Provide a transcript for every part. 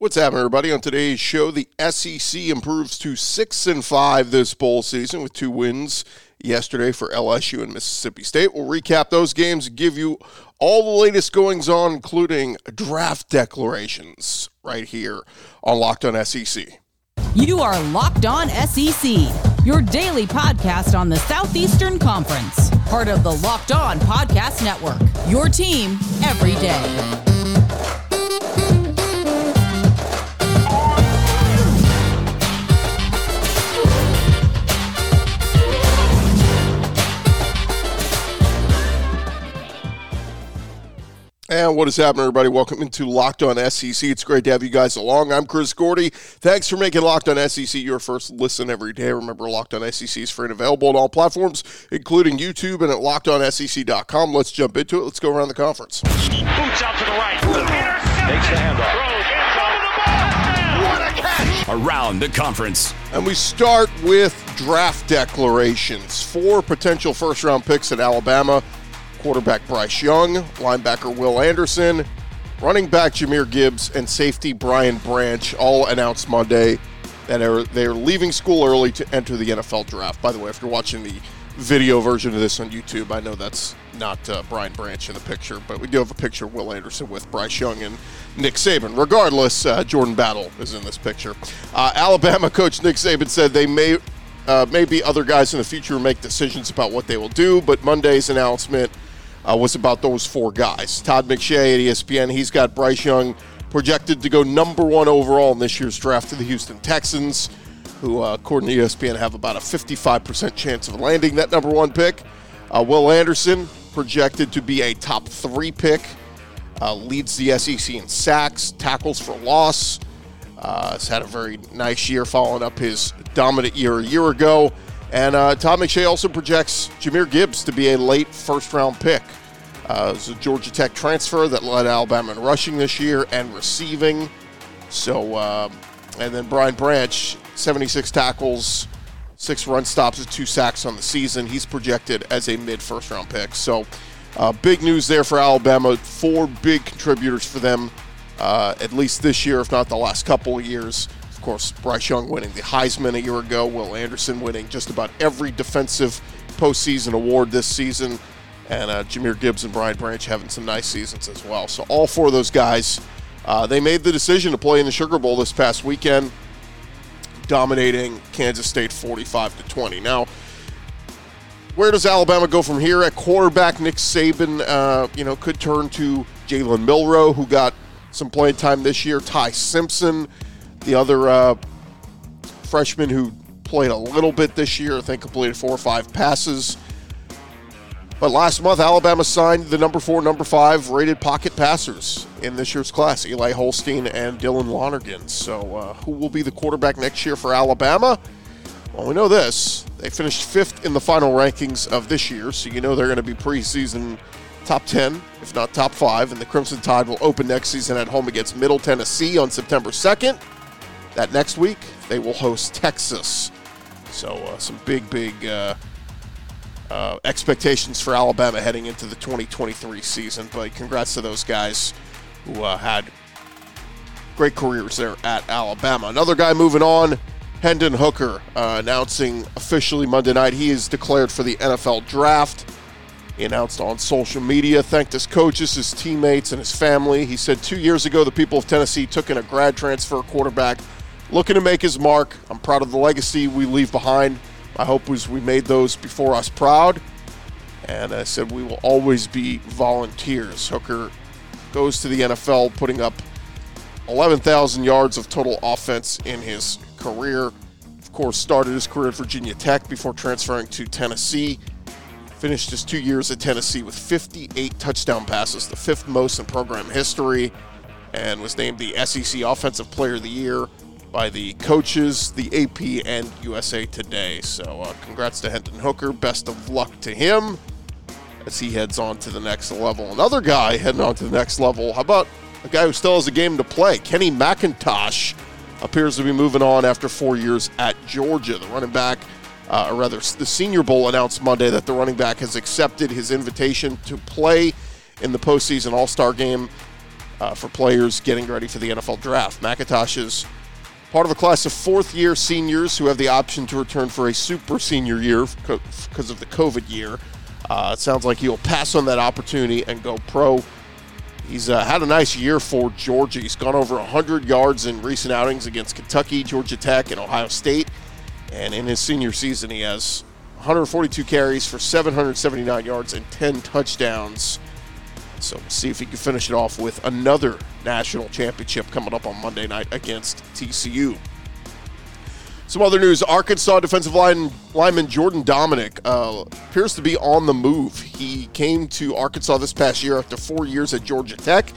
What's happening, everybody? On today's show, the SEC improves to six and five this bowl season with two wins yesterday for LSU and Mississippi State. We'll recap those games, give you all the latest goings on, including draft declarations, right here on Locked On SEC. You are Locked On SEC, your daily podcast on the Southeastern Conference, part of the Locked On Podcast Network. Your team every day. And what is happening, everybody? Welcome into Locked On SEC. It's great to have you guys along. I'm Chris Gordy. Thanks for making Locked On SEC your first listen every day. Remember, Locked On SEC is free and available on all platforms, including YouTube and at LockedOnSEC.com. Let's jump into it. Let's go around the conference. Boots out to the right. Takes the handoff. What a catch! Around the conference. And we start with draft declarations. Four potential first round picks at Alabama quarterback Bryce Young, linebacker Will Anderson, running back Jahmyr Gibbs, and safety Brian Branch all announced Monday that are, they're leaving school early to enter the NFL draft. By the way, if you're watching the video version of this on YouTube, I know that's not uh, Brian Branch in the picture, but we do have a picture of Will Anderson with Bryce Young and Nick Saban. Regardless, uh, Jordan Battle is in this picture. Uh, Alabama coach Nick Saban said they may. Uh, maybe other guys in the future make decisions about what they will do, but Monday's announcement uh, was about those four guys. Todd McShay at ESPN, he's got Bryce Young projected to go number one overall in this year's draft to the Houston Texans, who, uh, according to ESPN, have about a 55% chance of landing that number one pick. Uh, Will Anderson projected to be a top three pick, uh, leads the SEC in sacks, tackles for loss. Uh, has had a very nice year following up his dominant year a year ago. And uh, Todd McShay also projects Jahmyr Gibbs to be a late first round pick. Uh, it's a Georgia Tech transfer that led Alabama in rushing this year and receiving. So, uh, and then Brian Branch, 76 tackles, six run stops, and two sacks on the season. He's projected as a mid first round pick. So, uh, big news there for Alabama. Four big contributors for them, uh, at least this year, if not the last couple of years. Of course, Bryce Young winning the Heisman a year ago, Will Anderson winning just about every defensive postseason award this season, and uh, Jahmyr Gibbs and Brian Branch having some nice seasons as well. So all four of those guys, uh, they made the decision to play in the Sugar Bowl this past weekend, dominating Kansas State 45 to 20. Now, where does Alabama go from here? At quarterback, Nick Saban, uh, you know, could turn to Jalen Milrow, who got some playing time this year. Ty Simpson the other uh, freshman who played a little bit this year, I think completed four or five passes. But last month, Alabama signed the number four, number five rated pocket passers in this year's class, Eli Holstein and Dylan Lonergan. So, uh, who will be the quarterback next year for Alabama? Well, we know this. They finished fifth in the final rankings of this year, so you know they're going to be preseason top 10, if not top five. And the Crimson Tide will open next season at home against Middle Tennessee on September 2nd. That next week, they will host Texas. So, uh, some big, big uh, uh, expectations for Alabama heading into the 2023 season. But congrats to those guys who uh, had great careers there at Alabama. Another guy moving on, Hendon Hooker, uh, announcing officially Monday night he is declared for the NFL draft. He announced on social media, thanked his coaches, his teammates, and his family. He said two years ago, the people of Tennessee took in a grad transfer quarterback looking to make his mark. I'm proud of the legacy we leave behind. My hope was we made those before us proud. And I said we will always be volunteers. Hooker goes to the NFL, putting up 11,000 yards of total offense in his career. Of course, started his career at Virginia Tech before transferring to Tennessee. Finished his two years at Tennessee with 58 touchdown passes, the fifth most in program history, and was named the SEC Offensive Player of the Year by the coaches, the AP, and USA Today. So, uh, congrats to Hendon Hooker. Best of luck to him as he heads on to the next level. Another guy heading on to the next level. How about a guy who still has a game to play? Kenny McIntosh appears to be moving on after four years at Georgia. The running back, uh, or rather, the Senior Bowl announced Monday that the running back has accepted his invitation to play in the postseason All Star game uh, for players getting ready for the NFL draft. McIntosh is part of a class of fourth year seniors who have the option to return for a super senior year because of the COVID year. Uh, it sounds like he'll pass on that opportunity and go pro. He's uh, had a nice year for Georgia. He's gone over 100 yards in recent outings against Kentucky, Georgia Tech, and Ohio State. And in his senior season, he has 142 carries for 779 yards and 10 touchdowns. So we'll see if he can finish it off with another national championship coming up on Monday night against TCU. Some other news Arkansas defensive line, lineman Jordan Domineck uh, appears to be on the move. He came to Arkansas this past year after four years at Georgia Tech.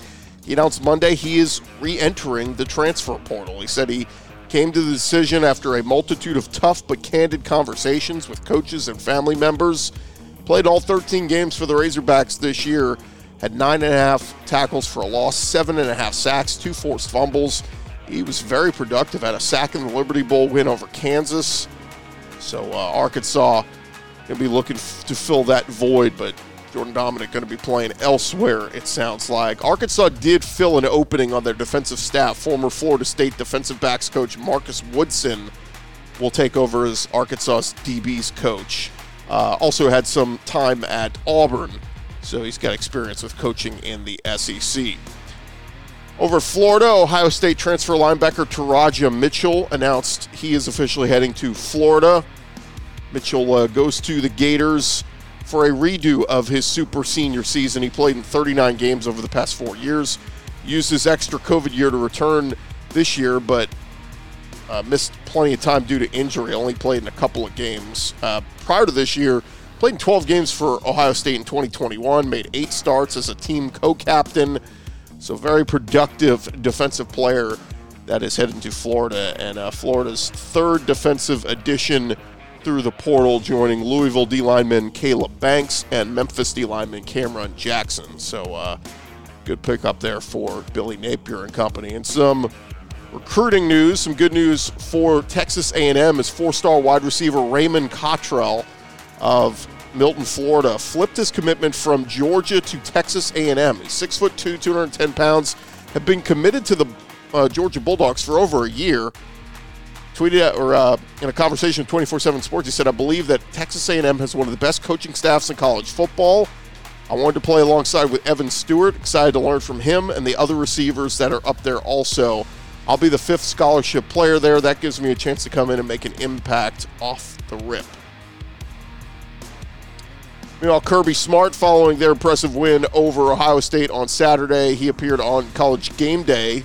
He announced Monday he is re entering the transfer portal. He said he came to the decision after a multitude of tough but candid conversations with coaches and family members. Played all 13 games for the Razorbacks this year had nine and a half tackles for a loss, seven and a half sacks, two forced fumbles. He was very productive. Had a sack in the Liberty Bowl win over Kansas. So uh, Arkansas going to be looking f- to fill that void, but Jordan Domineck going to be playing elsewhere, it sounds like. Arkansas did fill an opening on their defensive staff. Former Florida State defensive backs coach Marcus Woodson will take over as Arkansas's DB's coach. Uh, also had some time at Auburn so he's got experience with coaching in the SEC. Over Florida, Ohio State transfer linebacker Teradja Mitchell announced he is officially heading to Florida. Mitchell uh, goes to the Gators for a redo of his super senior season. He played in 39 games over the past four years. Used his extra COVID year to return this year, but uh, missed plenty of time due to injury. Only played in a couple of games. Uh, prior to this year, Played in 12 games for Ohio State in 2021, made eight starts as a team co captain. So, very productive defensive player that is heading to Florida. And uh, Florida's third defensive addition through the portal, joining Louisville D lineman Caleb Banks and Memphis D lineman Cameron Jackson. So, uh, good pickup there for Billy Napier and company. And some recruiting news, some good news for Texas A&M is four-star wide receiver Raymond Cottrell of Milton, Florida, flipped his commitment from Georgia to Texas A&M. He's six foot two, 210 pounds, have been committed to the uh, Georgia Bulldogs for over a year. Tweeted out or uh, in a conversation with 24/7 Sports, he said, "I believe that Texas A&M has one of the best coaching staffs in college football. I wanted to play alongside with Evan Stewart. Excited to learn from him and the other receivers that are up there also. I'll be the fifth scholarship player there. That gives me a chance to come in and make an impact off the rip." Meanwhile, Kirby Smart, following their impressive win over Ohio State on Saturday, he appeared on College Game Day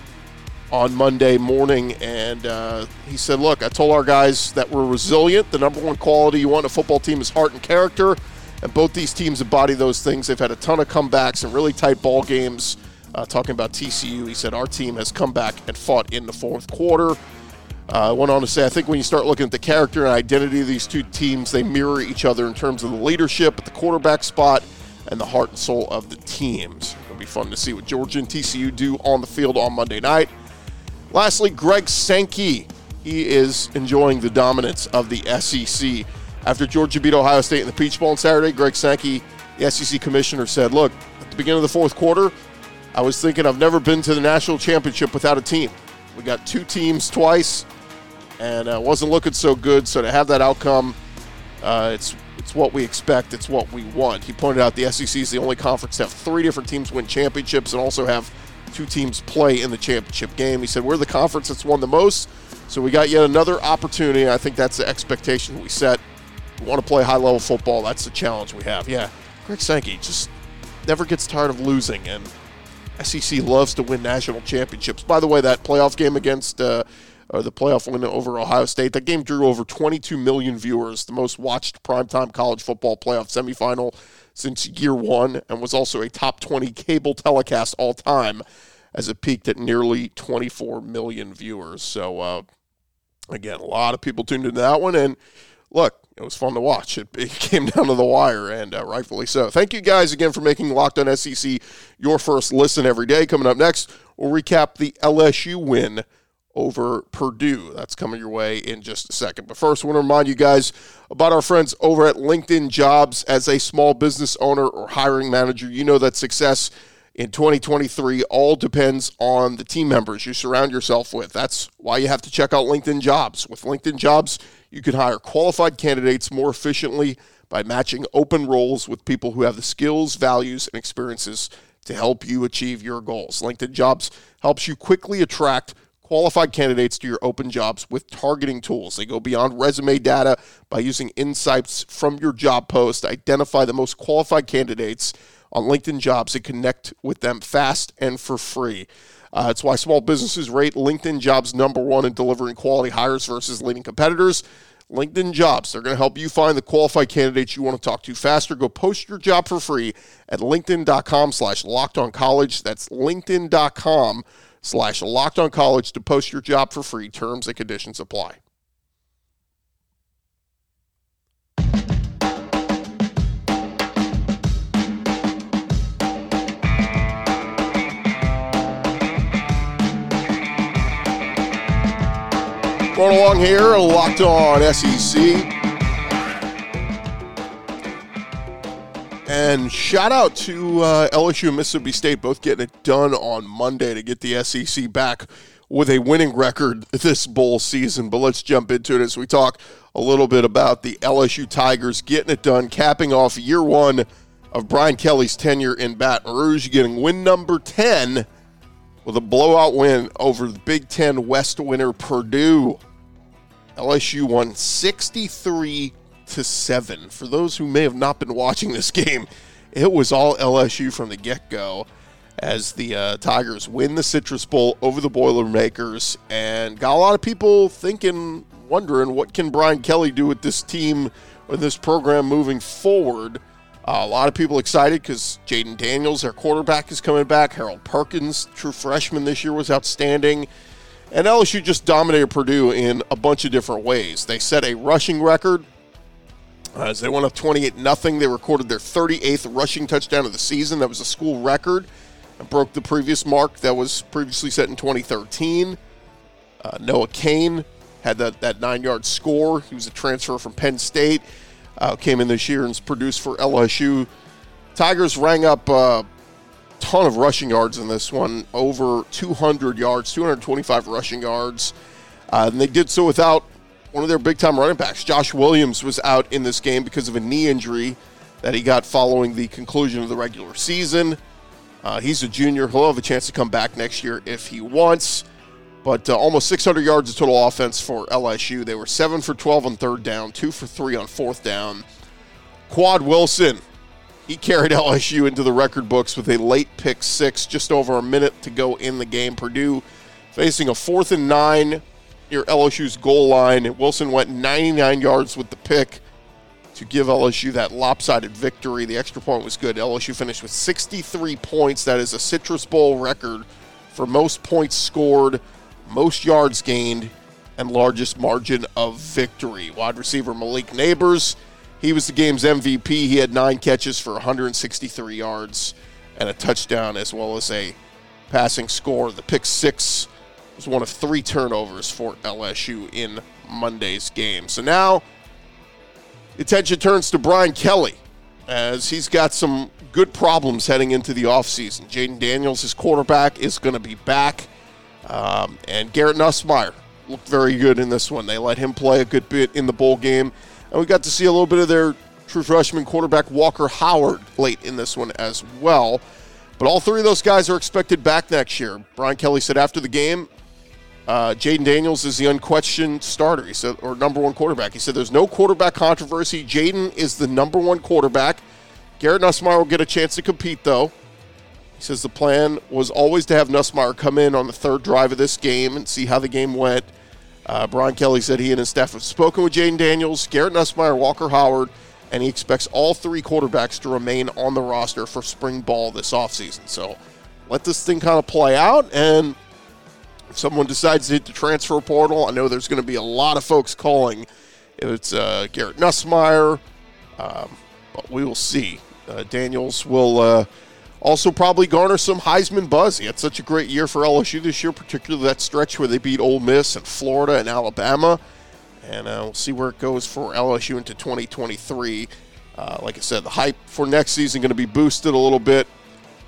on Monday morning, and uh, he said, "Look, I told our guys that we're resilient. The number one quality you want in a football team is heart and character, and both these teams embody those things. They've had a ton of comebacks and really tight ball games." Uh, talking about TCU, he said, "Our team has come back and fought in the fourth quarter." Uh, went on to say, I think when you start looking at the character and identity of these two teams, they mirror each other in terms of the leadership at the quarterback spot and the heart and soul of the teams. It'll be fun to see what Georgia and TCU do on the field on Monday night. Lastly, Greg Sankey. He is enjoying the dominance of the SEC. After Georgia beat Ohio State in the Peach Bowl on Saturday, Greg Sankey, the SEC commissioner, said, Look, at the beginning of the fourth quarter, I was thinking I've never been to the national championship without a team. We got two teams twice and uh, wasn't looking so good. So to have that outcome, uh, it's it's what we expect. It's what we want. He pointed out the SEC is the only conference to have three different teams win championships and also have two teams play in the championship game. He said we're the conference that's won the most, so we got yet another opportunity. I think that's the expectation we set. We want to play high level football. That's the challenge we have. Yeah, Greg Sankey just never gets tired of losing, and SEC loves to win national championships. By the way, that playoff game against uh, uh, the playoff win over Ohio State. That game drew over 22 million viewers, the most watched primetime college football playoff semifinal since year one, and was also a top 20 cable telecast all time as it peaked at nearly 24 million viewers. So, uh, again, a lot of people tuned into that one. And look, it was fun to watch. It, it came down to the wire, and uh, rightfully so. Thank you guys again for making Locked On SEC your first listen every day. Coming up next, we'll recap the LSU win over Purdue. That's coming your way in just a second. But first, I want to remind you guys about our friends over at LinkedIn Jobs. As a small business owner or hiring manager, you know that success in 2023 all depends on the team members you surround yourself with. That's why you have to check out LinkedIn Jobs. With LinkedIn Jobs, you can hire qualified candidates more efficiently by matching open roles with people who have the skills, values, and experiences to help you achieve your goals. LinkedIn Jobs helps you quickly attract qualified candidates to your open jobs with targeting tools. They go beyond resume data by using insights from your job post to identify the most qualified candidates on LinkedIn Jobs and connect with them fast and for free. Uh, that's why small businesses rate LinkedIn Jobs number one in delivering quality hires versus leading competitors. LinkedIn Jobs. They're going to help you find the qualified candidates you want to talk to faster. Go post your job for free at linkedin.com slash locked on college. That's linkedin.com slash locked on college to post your job for free. Terms and conditions apply. Going along here, locked on SEC. And shout out to uh, LSU and Mississippi State, both getting it done on Monday to get the SEC back with a winning record this bowl season. But let's jump into it as we talk a little bit about the LSU Tigers getting it done, capping off year one of Brian Kelly's tenure in Baton Rouge, getting win number 10 with a blowout win over the Big Ten West winner Purdue. LSU won 63 to 7. For those who may have not been watching this game, it was all LSU from the get go as the uh, Tigers win the Citrus Bowl over the Boilermakers and got a lot of people thinking, wondering what can Brian Kelly do with this team or this program moving forward. Uh, a lot of people excited because Jayden Daniels, their quarterback, is coming back. Harold Perkins, true freshman this year, was outstanding. And LSU just dominated Purdue in a bunch of different ways. They set a rushing record as they went up 28 0. They recorded their 38th rushing touchdown of the season. That was a school record and broke the previous mark that was previously set in 2013. Uh, Noah Cain had that, that nine yard score. He was a transfer from Penn State. Uh, came in this year and produced for LSU. Tigers rang up a ton of rushing yards in this one, over 200 yards, 225 rushing yards. Uh, and they did so without one of their big time running backs. Josh Williams was out in this game because of a knee injury that he got following the conclusion of the regular season. Uh, he's a junior. He'll have a chance to come back next year if he wants. But uh, almost 600 yards of total offense for LSU. They were 7 for 12 on third down, 2 for 3 on fourth down. Quad Wilson he carried LSU into the record books with a late pick six, just over a minute to go in the game. Purdue facing a fourth and nine near LSU's goal line. Wilson went 99 yards with the pick to give LSU that lopsided victory. The extra point was good. LSU finished with 63 points. That is a Citrus Bowl record for most points scored, most yards gained, and largest margin of victory. Wide receiver Malik Nabers, he was the game's MVP. He had nine catches for 163 yards and a touchdown, as well as a passing score. The pick six was one of three turnovers for LSU in Monday's game. So now attention turns to Brian Kelly as he's got some good problems heading into the offseason. Jayden Daniels, his quarterback, is going to be back. Um, and Garrett Nussmeier looked very good in this one. They let him play a good bit in the bowl game. And we got to see a little bit of their true freshman quarterback Walker Howard late in this one as well. But all three of those guys are expected back next year. Brian Kelly said after the game, uh, Jayden Daniels is the unquestioned starter. He said, or number one quarterback. He said, "There's no quarterback controversy. Jayden is the number one quarterback. Garrett Nussmeier will get a chance to compete, though." He says the plan was always to have Nussmeier come in on the third drive of this game and see how the game went. Uh, Brian Kelly said he and his staff have spoken with Jayden Daniels, Garrett Nussmeier, Walker Howard, and he expects all three quarterbacks to remain on the roster for spring ball this offseason. So let this thing kind of play out. And if someone decides to hit the transfer portal, I know there's going to be a lot of folks calling. It's uh, Garrett Nussmeier, um, but we will see. Uh, Daniels will uh, also, probably garner some Heisman buzz. He had such a great year for LSU this year, particularly that stretch where they beat Ole Miss and Florida and Alabama. And uh, we'll see where it goes for LSU into 2023. Uh, like I said, the hype for next season going to be boosted a little bit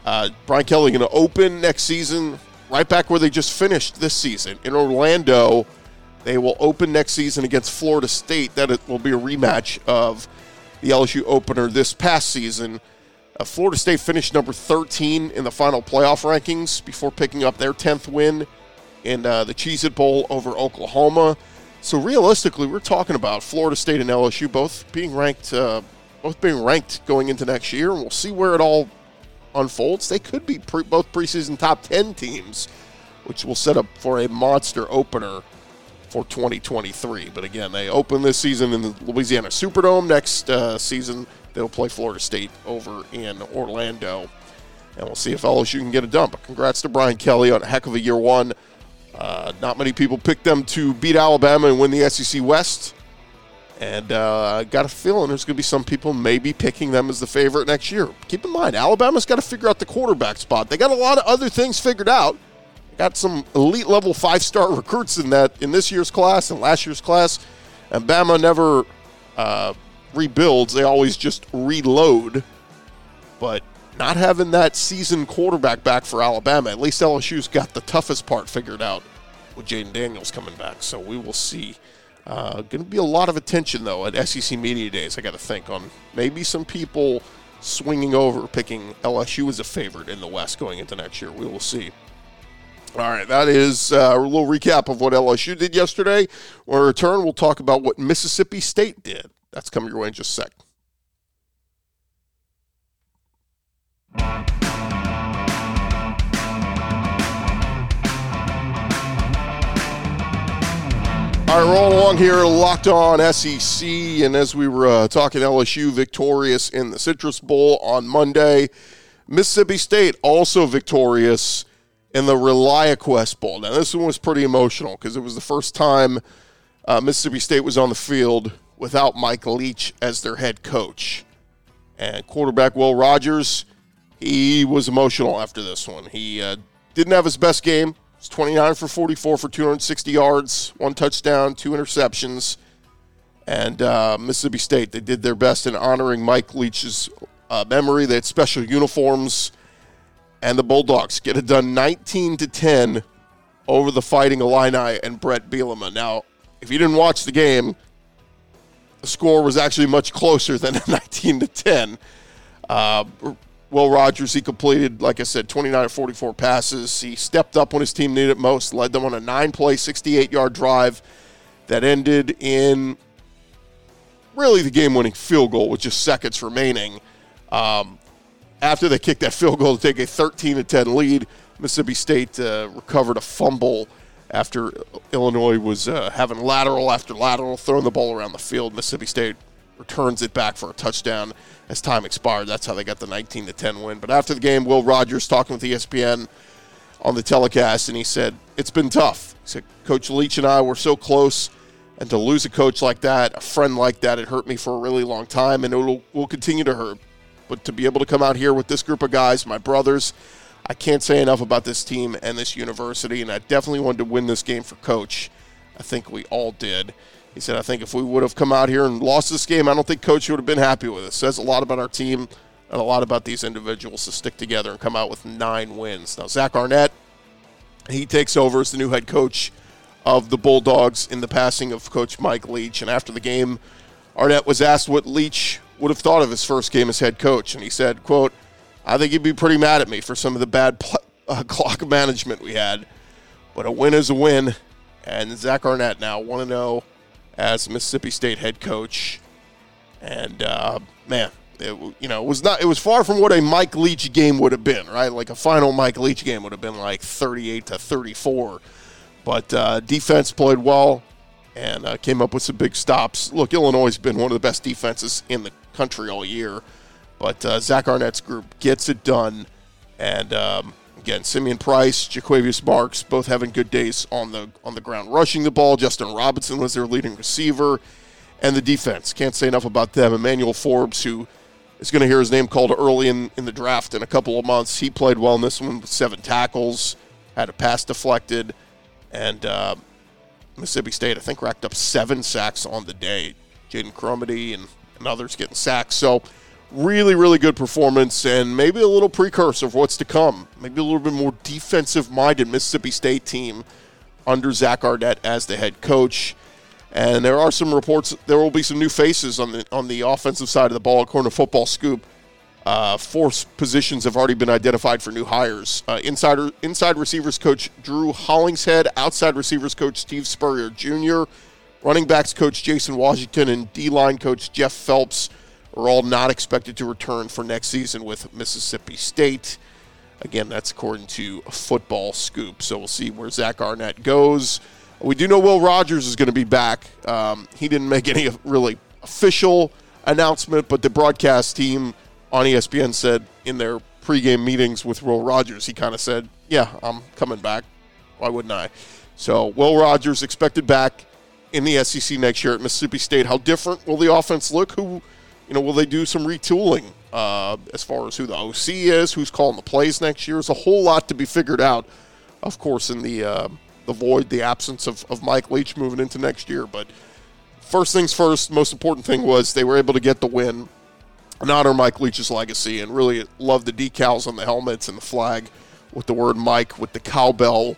Uh, Brian Kelly going to open next season right back where they just finished this season in Orlando. They will open next season against Florida State. That will be a rematch of the LSU opener this past season. Uh, Florida State finished number 13 in the final playoff rankings before picking up their 10th win in uh, the Cheez It Bowl over Oklahoma. So realistically, we're talking about Florida State and LSU both being ranked, uh, both being ranked going into next year, and we'll see where it all unfolds. They could be pre- both preseason top 10 teams, which will set up for a monster opener for 2023. But again, they open this season in the Louisiana Superdome. Next uh, season, they'll play Florida State over in Orlando. And we'll see if LSU can get a dump. Congrats to Brian Kelly on a heck of a year one. Uh, not many people picked them to beat Alabama and win the SEC West. And uh, I got a feeling there's going to be some people maybe picking them as the favorite next year. Keep in mind, Alabama's got to figure out the quarterback spot. They got a lot of other things figured out got some elite level five star recruits in that in this year's class and last year's class. And Bama never uh, rebuilds; they always just reload. But not having that seasoned quarterback back for Alabama, at least LSU's got the toughest part figured out with Jayden Daniels coming back. So we will see. Uh, going to be a lot of attention though at SEC media days. I got to think on maybe some people swinging over, picking LSU as a favorite in the West going into next year. We will see. All right, that is uh, a little recap of what LSU did yesterday. When we return, we'll talk about what Mississippi State did. That's coming your way in just a sec. All right, rolling along here, locked on SEC, and as we were uh, talking, LSU victorious in the Citrus Bowl on Monday. Mississippi State also victorious in the ReliaQuest Bowl. Now, this one was pretty emotional because it was the first time uh, Mississippi State was on the field without Mike Leach as their head coach. And quarterback Will Rogers, he was emotional after this one. He uh, didn't have his best game. It's 29 for 44 for 260 yards, one touchdown, two interceptions. And uh, Mississippi State, they did their best in honoring Mike Leach's uh, memory. They had special uniforms and the Bulldogs get it done 19 to 10 over the Fighting Illini and Bret Bielema. Now, if you didn't watch the game, the score was actually much closer than 19 to 10. Uh, Will Rogers, he completed, like I said, 29 or 44 passes. He stepped up when his team needed it most, led them on a nine play, 68 yard drive that ended in really the game winning field goal with just seconds remaining. Um, after they kicked that field goal to take a 13 to 10 lead, Mississippi State uh, recovered a fumble after Illinois was uh, having lateral after lateral, throwing the ball around the field. Mississippi State returns it back for a touchdown as time expired. That's how they got the 19 to 10 win. But after the game, Will Rogers talking with ESPN on the telecast, and he said it's been tough. He said Coach Leach and I were so close, and to lose a coach like that, a friend like that, it hurt me for a really long time, and it will, will continue to hurt. But to be able to come out here with this group of guys, my brothers, I can't say enough about this team and this university, and I definitely wanted to win this game for Coach. I think we all did. He said, I think if we would have come out here and lost this game, I don't think Coach would have been happy with us. Says a lot about our team and a lot about these individuals to stick together and come out with nine wins. Now, Zach Arnett, he takes over as the new head coach of the Bulldogs in the passing of Coach Mike Leach. And after the game, Arnett was asked what Leach would have thought of his first game as head coach. And he said, quote, I think he'd be pretty mad at me for some of the bad pl- uh, clock management we had. But a win is a win. And Zach Arnett now 1 0 as Mississippi State head coach. And uh, man, it, you know, it was not. It was far from what a Mike Leach game would have been, right? Like a final Mike Leach game would have been like 38 to 34. But uh, defense played well and uh, came up with some big stops. Look, Illinois has been one of the best defenses in the country all year. But uh, Zach Arnett's group gets it done. And um, again, Simeon Price, Jo'quavious Marks, both having good days on the on the ground, rushing the ball. Justin Robinson was their leading receiver, and the defense. Can't say enough about them. Emmanuel Forbes, who is going to hear his name called early in, in the draft in a couple of months. He played well in this one with seven tackles, had a pass deflected, and uh, Mississippi State, I think, racked up seven sacks on the day. Jaden Crumedy and and others getting sacks. So really, really good performance and maybe a little precursor of what's to come. Maybe a little bit more defensive minded Mississippi State team under Zach Arnett as the head coach. And there are some reports there will be some new faces on the on the offensive side of the ball, according to Football Scoop. Uh, four positions have already been identified for new hires. Uh, insider inside receivers coach Drew Hollingshead, outside receivers coach Steve Spurrier Jr., running backs coach Jason Washington, and D line coach Jeff Phelps are all not expected to return for next season with Mississippi State. Again, that's according to Football Scoop. So we'll see where Zach Arnett goes. We do know Will Rogers is going to be back. Um, he didn't make any really official announcement, but the broadcast team on ESPN said in their pregame meetings with Will Rogers, he kind of said, "Yeah, I'm coming back. Why wouldn't I?" So Will Rogers expected back in the SEC next year at Mississippi State. How different will the offense look? Who, you know, will they do some retooling uh, as far as who the OC is, who's calling the plays next year? There's a whole lot to be figured out. Of course, in the uh, the void, the absence of, of Mike Leach moving into next year. But first things first, most important thing was they were able to get the win and honor Mike Leach's legacy and really love the decals on the helmets and the flag with the word Mike with the cowbell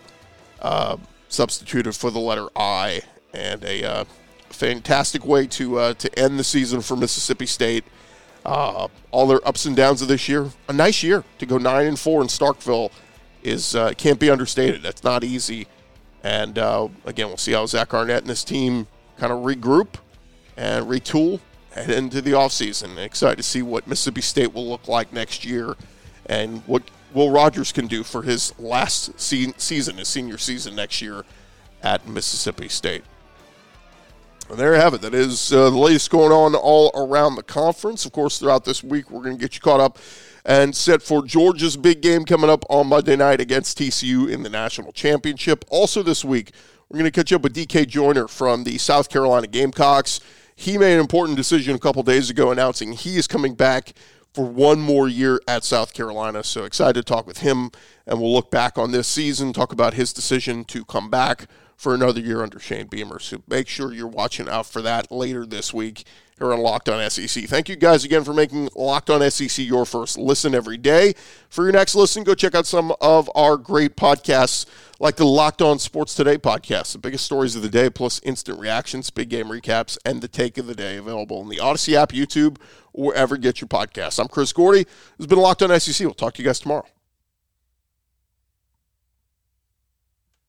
uh, substituted for the letter I and a uh, fantastic way to uh, to end the season for Mississippi State. Uh, all their ups and downs of this year, a nice year to go nine and four in Starkville is uh, can't be understated. That's not easy. And uh, again, we'll see how Zach Arnett and his team kind of regroup and retool head into the offseason. Excited to see what Mississippi State will look like next year and what Will Rogers can do for his last se- season, his senior season next year at Mississippi State. There you have it. That is uh, the latest going on all around the conference. Of course, throughout this week, we're going to get you caught up and set for Georgia's big game coming up on Monday night against TCU in the national championship. Also, this week, we're going to catch up with DK Joyner from the South Carolina Gamecocks. He made an important decision a couple days ago announcing he is coming back for one more year at South Carolina. So excited to talk with him, and we'll look back on this season, talk about his decision to come back for another year under Shane Beamer. So make sure you're watching out for that later this week here on Locked On SEC. Thank you guys again for making Locked On SEC your first listen every day. For your next listen, go check out some of our great podcasts like the Locked On Sports Today podcast, the biggest stories of the day, plus instant reactions, big game recaps, and the take of the day available in the Odyssey app, YouTube, or wherever you get your podcasts. I'm Chris Gordy. This has been Locked On SEC. We'll talk to you guys tomorrow.